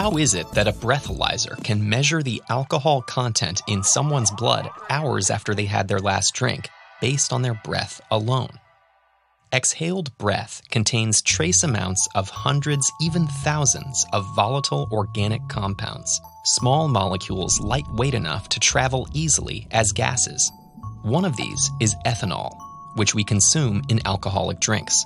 How is it that a breathalyzer can measure the alcohol content in someone's blood hours after they had their last drink based on their breath alone? Exhaled breath contains trace amounts of hundreds, even thousands, of volatile organic compounds, small molecules lightweight enough to travel easily as gases. One of these is ethanol, which we consume in alcoholic drinks.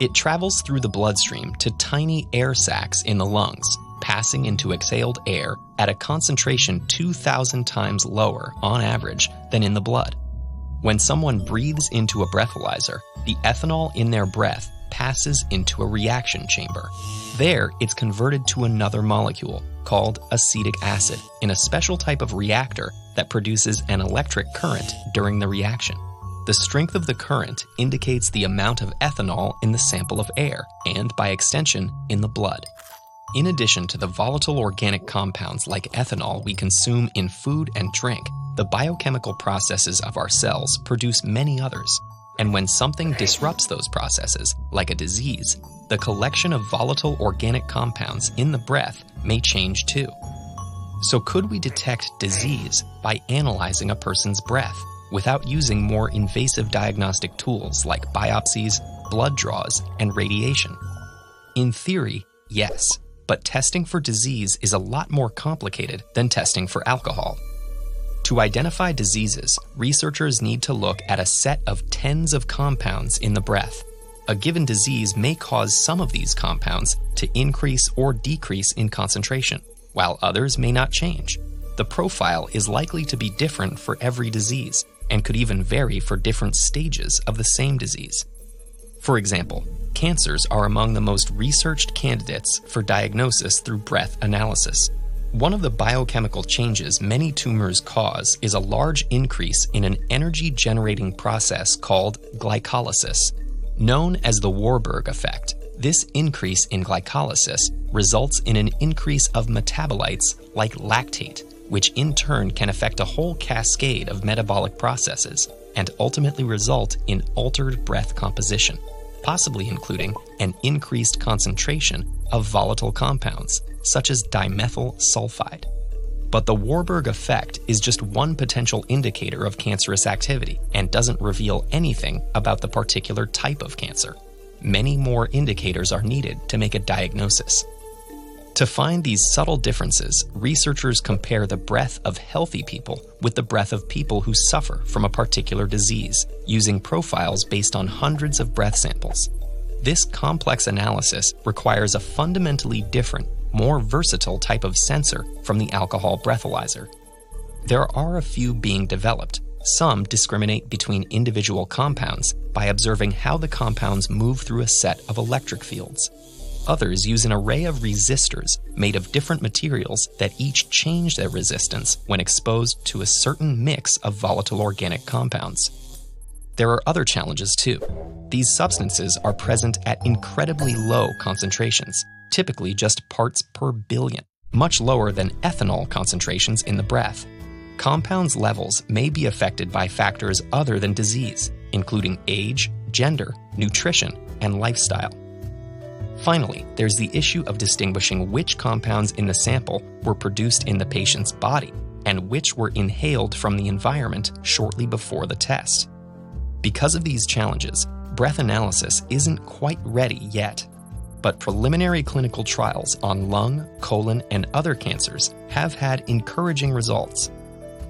It travels through the bloodstream to tiny air sacs in the lungs, passing into exhaled air at a concentration 2,000 times lower, on average, than in the blood. When someone breathes into a breathalyzer, the ethanol in their breath passes into a reaction chamber. There, it's converted to another molecule called acetic acid in a special type of reactor that produces an electric current during the reaction. The strength of the current indicates the amount of ethanol in the sample of air, and by extension, in the blood. In addition to the volatile organic compounds like ethanol we consume in food and drink, the biochemical processes of our cells produce many others. And when something disrupts those processes, like a disease, the collection of volatile organic compounds in the breath may change too. So, could we detect disease by analyzing a person's breath without using more invasive diagnostic tools like biopsies, blood draws, and radiation? In theory, yes, but testing for disease is a lot more complicated than testing for alcohol. To identify diseases, researchers need to look at a set of tens of compounds in the breath. A given disease may cause some of these compounds to increase or decrease in concentration, while others may not change. The profile is likely to be different for every disease and could even vary for different stages of the same disease. For example, cancers are among the most researched candidates for diagnosis through breath analysis. One of the biochemical changes many tumors cause is a large increase in an energy generating process called glycolysis. Known as the Warburg effect, this increase in glycolysis results in an increase of metabolites like lactate, which in turn can affect a whole cascade of metabolic processes and ultimately result in altered breath composition, possibly including an increased concentration of volatile compounds such as dimethyl sulfide. But the Warburg effect is just one potential indicator of cancerous activity and doesn't reveal anything about the particular type of cancer. Many more indicators are needed to make a diagnosis. To find these subtle differences, researchers compare the breath of healthy people with the breath of people who suffer from a particular disease, using profiles based on hundreds of breath samples. This complex analysis requires a fundamentally different more versatile type of sensor from the alcohol breathalyzer. There are a few being developed. Some discriminate between individual compounds by observing how the compounds move through a set of electric fields. Others use an array of resistors made of different materials that each change their resistance when exposed to a certain mix of volatile organic compounds. There are other challenges too. These substances are present at incredibly low concentrations, typically just parts per billion, much lower than ethanol concentrations in the breath. Compounds levels may be affected by factors other than disease, including age, gender, nutrition, and lifestyle. Finally, there's the issue of distinguishing which compounds in the sample were produced in the patient's body and which were inhaled from the environment shortly before the test. Because of these challenges, breath analysis isn't quite ready yet but preliminary clinical trials on lung, colon, and other cancers have had encouraging results.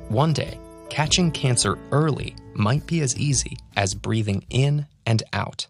One day, catching cancer early might be as easy as breathing in and out.